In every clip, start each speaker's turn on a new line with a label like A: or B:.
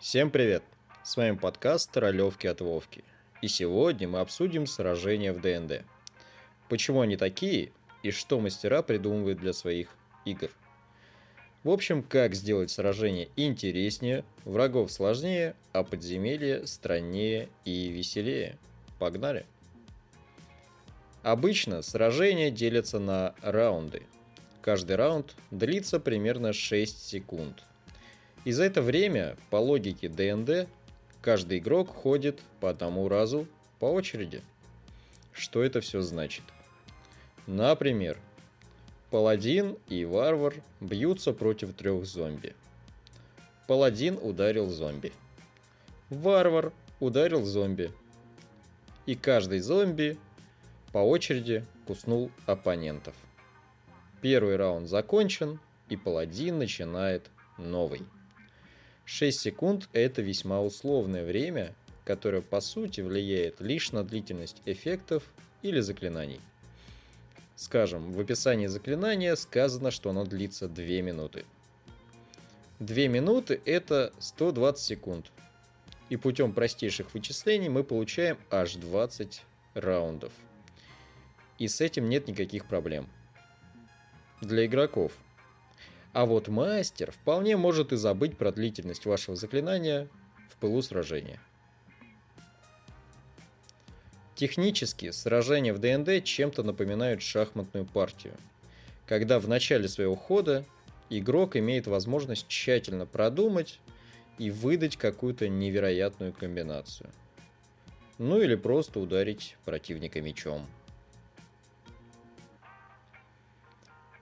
A: Всем привет! С вами подкаст «Ролевки от Вовки». И сегодня мы обсудим сражения в ДНД. Почему они такие и что мастера придумывают для своих игр. В общем, как сделать сражение интереснее, врагов сложнее, а подземелье страннее и веселее. Погнали! Обычно сражения делятся на раунды. Каждый раунд длится примерно 6 секунд – и за это время, по логике ДНД, каждый игрок ходит по одному разу по очереди. Что это все значит? Например, паладин и варвар бьются против трех зомби. Паладин ударил зомби. Варвар ударил зомби. И каждый зомби по очереди куснул оппонентов. Первый раунд закончен, и паладин начинает новый. 6 секунд – это весьма условное время, которое по сути влияет лишь на длительность эффектов или заклинаний. Скажем, в описании заклинания сказано, что оно длится 2 минуты. 2 минуты – это 120 секунд. И путем простейших вычислений мы получаем аж 20 раундов. И с этим нет никаких проблем. Для игроков – а вот мастер вполне может и забыть про длительность вашего заклинания в пылу сражения. Технически сражения в ДНД чем-то напоминают шахматную партию, когда в начале своего хода игрок имеет возможность тщательно продумать и выдать какую-то невероятную комбинацию. Ну или просто ударить противника мечом.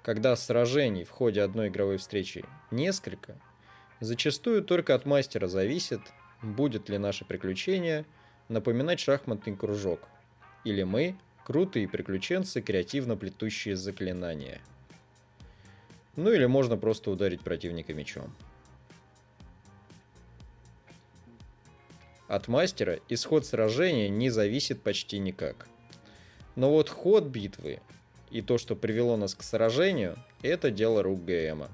A: Когда сражений в ходе одной игровой встречи несколько, зачастую только от мастера зависит, будет ли наше приключение напоминать шахматный кружок, или мы крутые приключенцы, креативно плетущие заклинания. Ну или можно просто ударить противника мечом. От мастера исход сражения не зависит почти никак. Но вот ход битвы и то, что привело нас к сражению, это дело рук ГМа.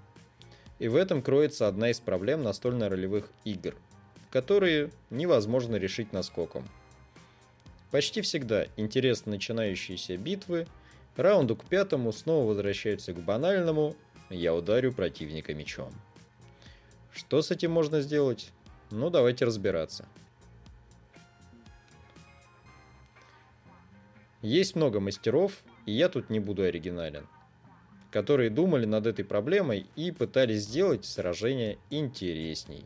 A: И в этом кроется одна из проблем настольно-ролевых игр, которые невозможно решить наскоком. Почти всегда интересно начинающиеся битвы, раунду к пятому снова возвращаются к банальному «я ударю противника мечом». Что с этим можно сделать? Ну, давайте разбираться. Есть много мастеров, и я тут не буду оригинален, которые думали над этой проблемой и пытались сделать сражение интересней.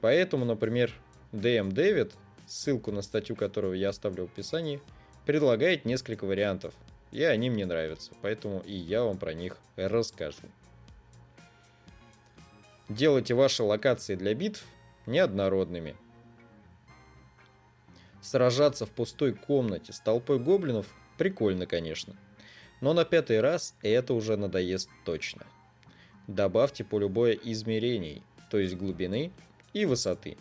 A: Поэтому, например, DM Дэвид, ссылку на статью которого я оставлю в описании, предлагает несколько вариантов, и они мне нравятся, поэтому и я вам про них расскажу. Делайте ваши локации для битв неоднородными. Сражаться в пустой комнате с толпой гоблинов Прикольно, конечно. Но на пятый раз это уже надоест точно. Добавьте полюбое измерений, то есть глубины и высоты.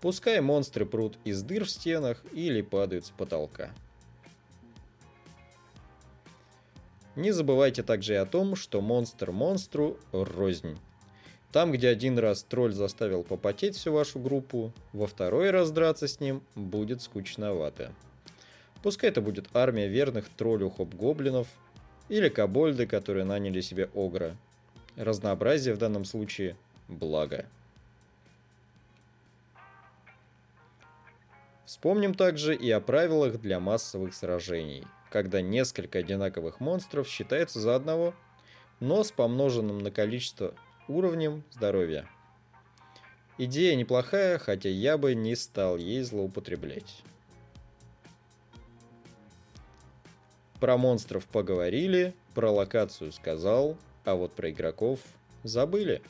A: Пускай монстры прут из дыр в стенах или падают с потолка. Не забывайте также и о том, что монстр монстру рознь. Там, где один раз тролль заставил попотеть всю вашу группу, во второй раз драться с ним будет скучновато. Пускай это будет армия верных троллю хоп-гоблинов или кобольды, которые наняли себе огра. Разнообразие в данном случае – благо. Вспомним также и о правилах для массовых сражений, когда несколько одинаковых монстров считаются за одного, но с помноженным на количество уровнем здоровья. Идея неплохая, хотя я бы не стал ей злоупотреблять. Про монстров поговорили, про локацию сказал, а вот про игроков забыли.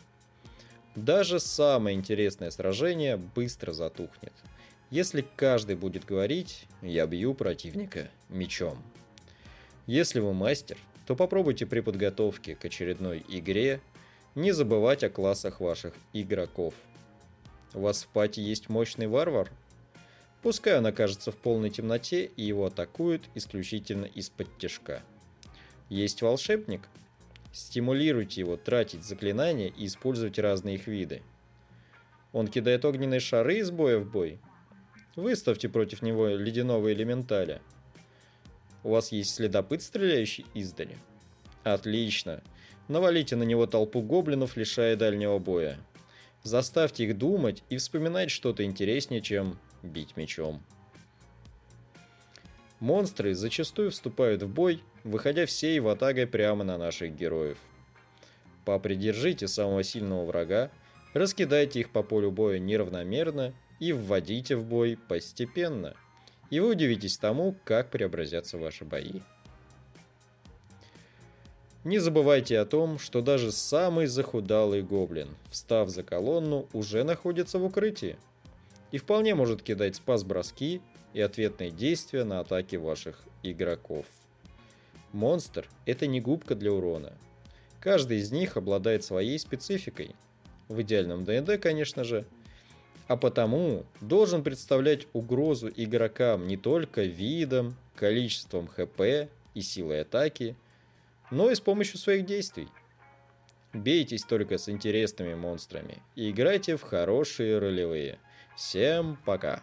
A: Даже самое интересное сражение быстро затухнет. Если каждый будет говорить «я бью противника мечом». Если вы мастер, то попробуйте при подготовке к очередной игре не забывать о классах ваших игроков. У вас в пати есть мощный варвар – Пускай он окажется в полной темноте и его атакуют исключительно из-под тяжка. Есть волшебник? Стимулируйте его тратить заклинания и использовать разные их виды. Он кидает огненные шары из боя в бой. Выставьте против него ледяного элементаля. У вас есть следопыт, стреляющий издали? Отлично. Навалите на него толпу гоблинов, лишая дальнего боя. Заставьте их думать и вспоминать что-то интереснее, чем бить мечом. Монстры зачастую вступают в бой, выходя всей ватагой прямо на наших героев. Попридержите самого сильного врага, раскидайте их по полю боя неравномерно и вводите в бой постепенно. И вы удивитесь тому, как преобразятся ваши бои. Не забывайте о том, что даже самый захудалый гоблин, встав за колонну, уже находится в укрытии. И вполне может кидать спас-броски и ответные действия на атаки ваших игроков. Монстр – это не губка для урона. Каждый из них обладает своей спецификой. В идеальном ДНД, конечно же. А потому должен представлять угрозу игрокам не только видом, количеством ХП и силой атаки, но и с помощью своих действий. Бейтесь только с интересными монстрами и играйте в хорошие ролевые. Всем пока!